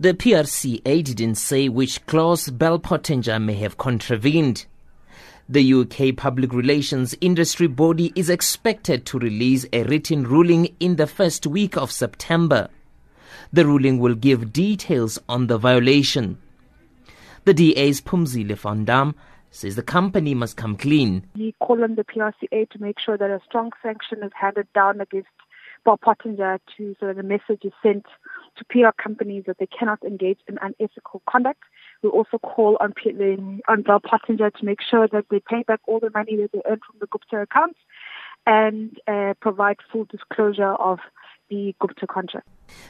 The PRCA didn't say which clause Bell Pottinger may have contravened. The UK Public Relations Industry Body is expected to release a written ruling in the first week of September. The ruling will give details on the violation. The DA's Phumzile van Damme says the company must come clean. We call on the PRCA to make sure that a strong sanction is handed down against Bell Pottinger to so that the message is sent to PR companies that they cannot engage in unethical conduct. We also call on, on Bell Pottinger to make sure that they pay back all the money that they earned from the Gupta accounts and uh, provide full disclosure of the Gupta contract.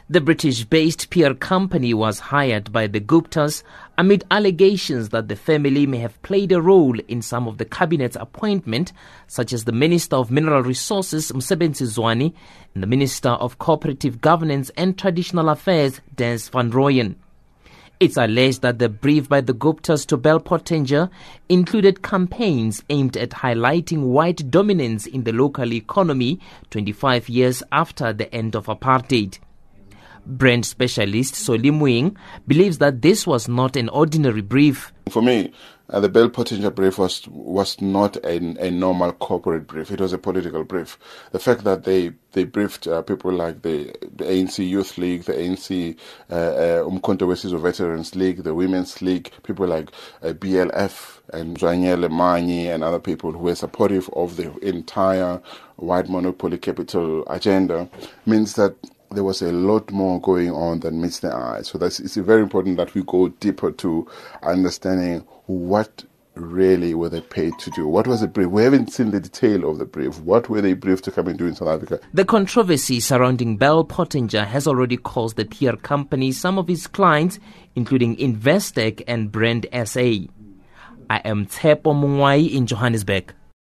The British based PR company was hired by the Guptas amid allegations that the family may have played a role in some of the cabinet's appointment, such as the Minister of Mineral Resources, Mosebenzi Zwane, and the Minister of Cooperative Governance and Traditional Affairs, Des van Rooyen. It's alleged that the brief by the Guptas to Bell Pottinger included campaigns aimed at highlighting white dominance in the local economy 25 years after the end of apartheid. Brand specialist Solly Moeng believes that this was not an ordinary brief. For me, uh, the Bell Pottinger brief was was not a, a normal corporate brief. It was a political brief. The fact that they they briefed uh, people like the, the ANC Youth League, the ANC uh, uh, Umkhonto Veterans League, the Women's League, people like uh, BLF and Mzwanele Manyi and other people who were supportive of the entire white monopoly capital agenda means that there was a lot more going on than meets the eye. So that's it's very important that we go deeper to understanding what really were they paid to do? What was the brief? We haven't seen the detail of the brief. What were they briefed to come and do in South Africa? The controversy surrounding Bell Pottinger has already caused the PR company some of its clients, including Investec and Brand SA. I am Tepo Mungwai in Johannesburg.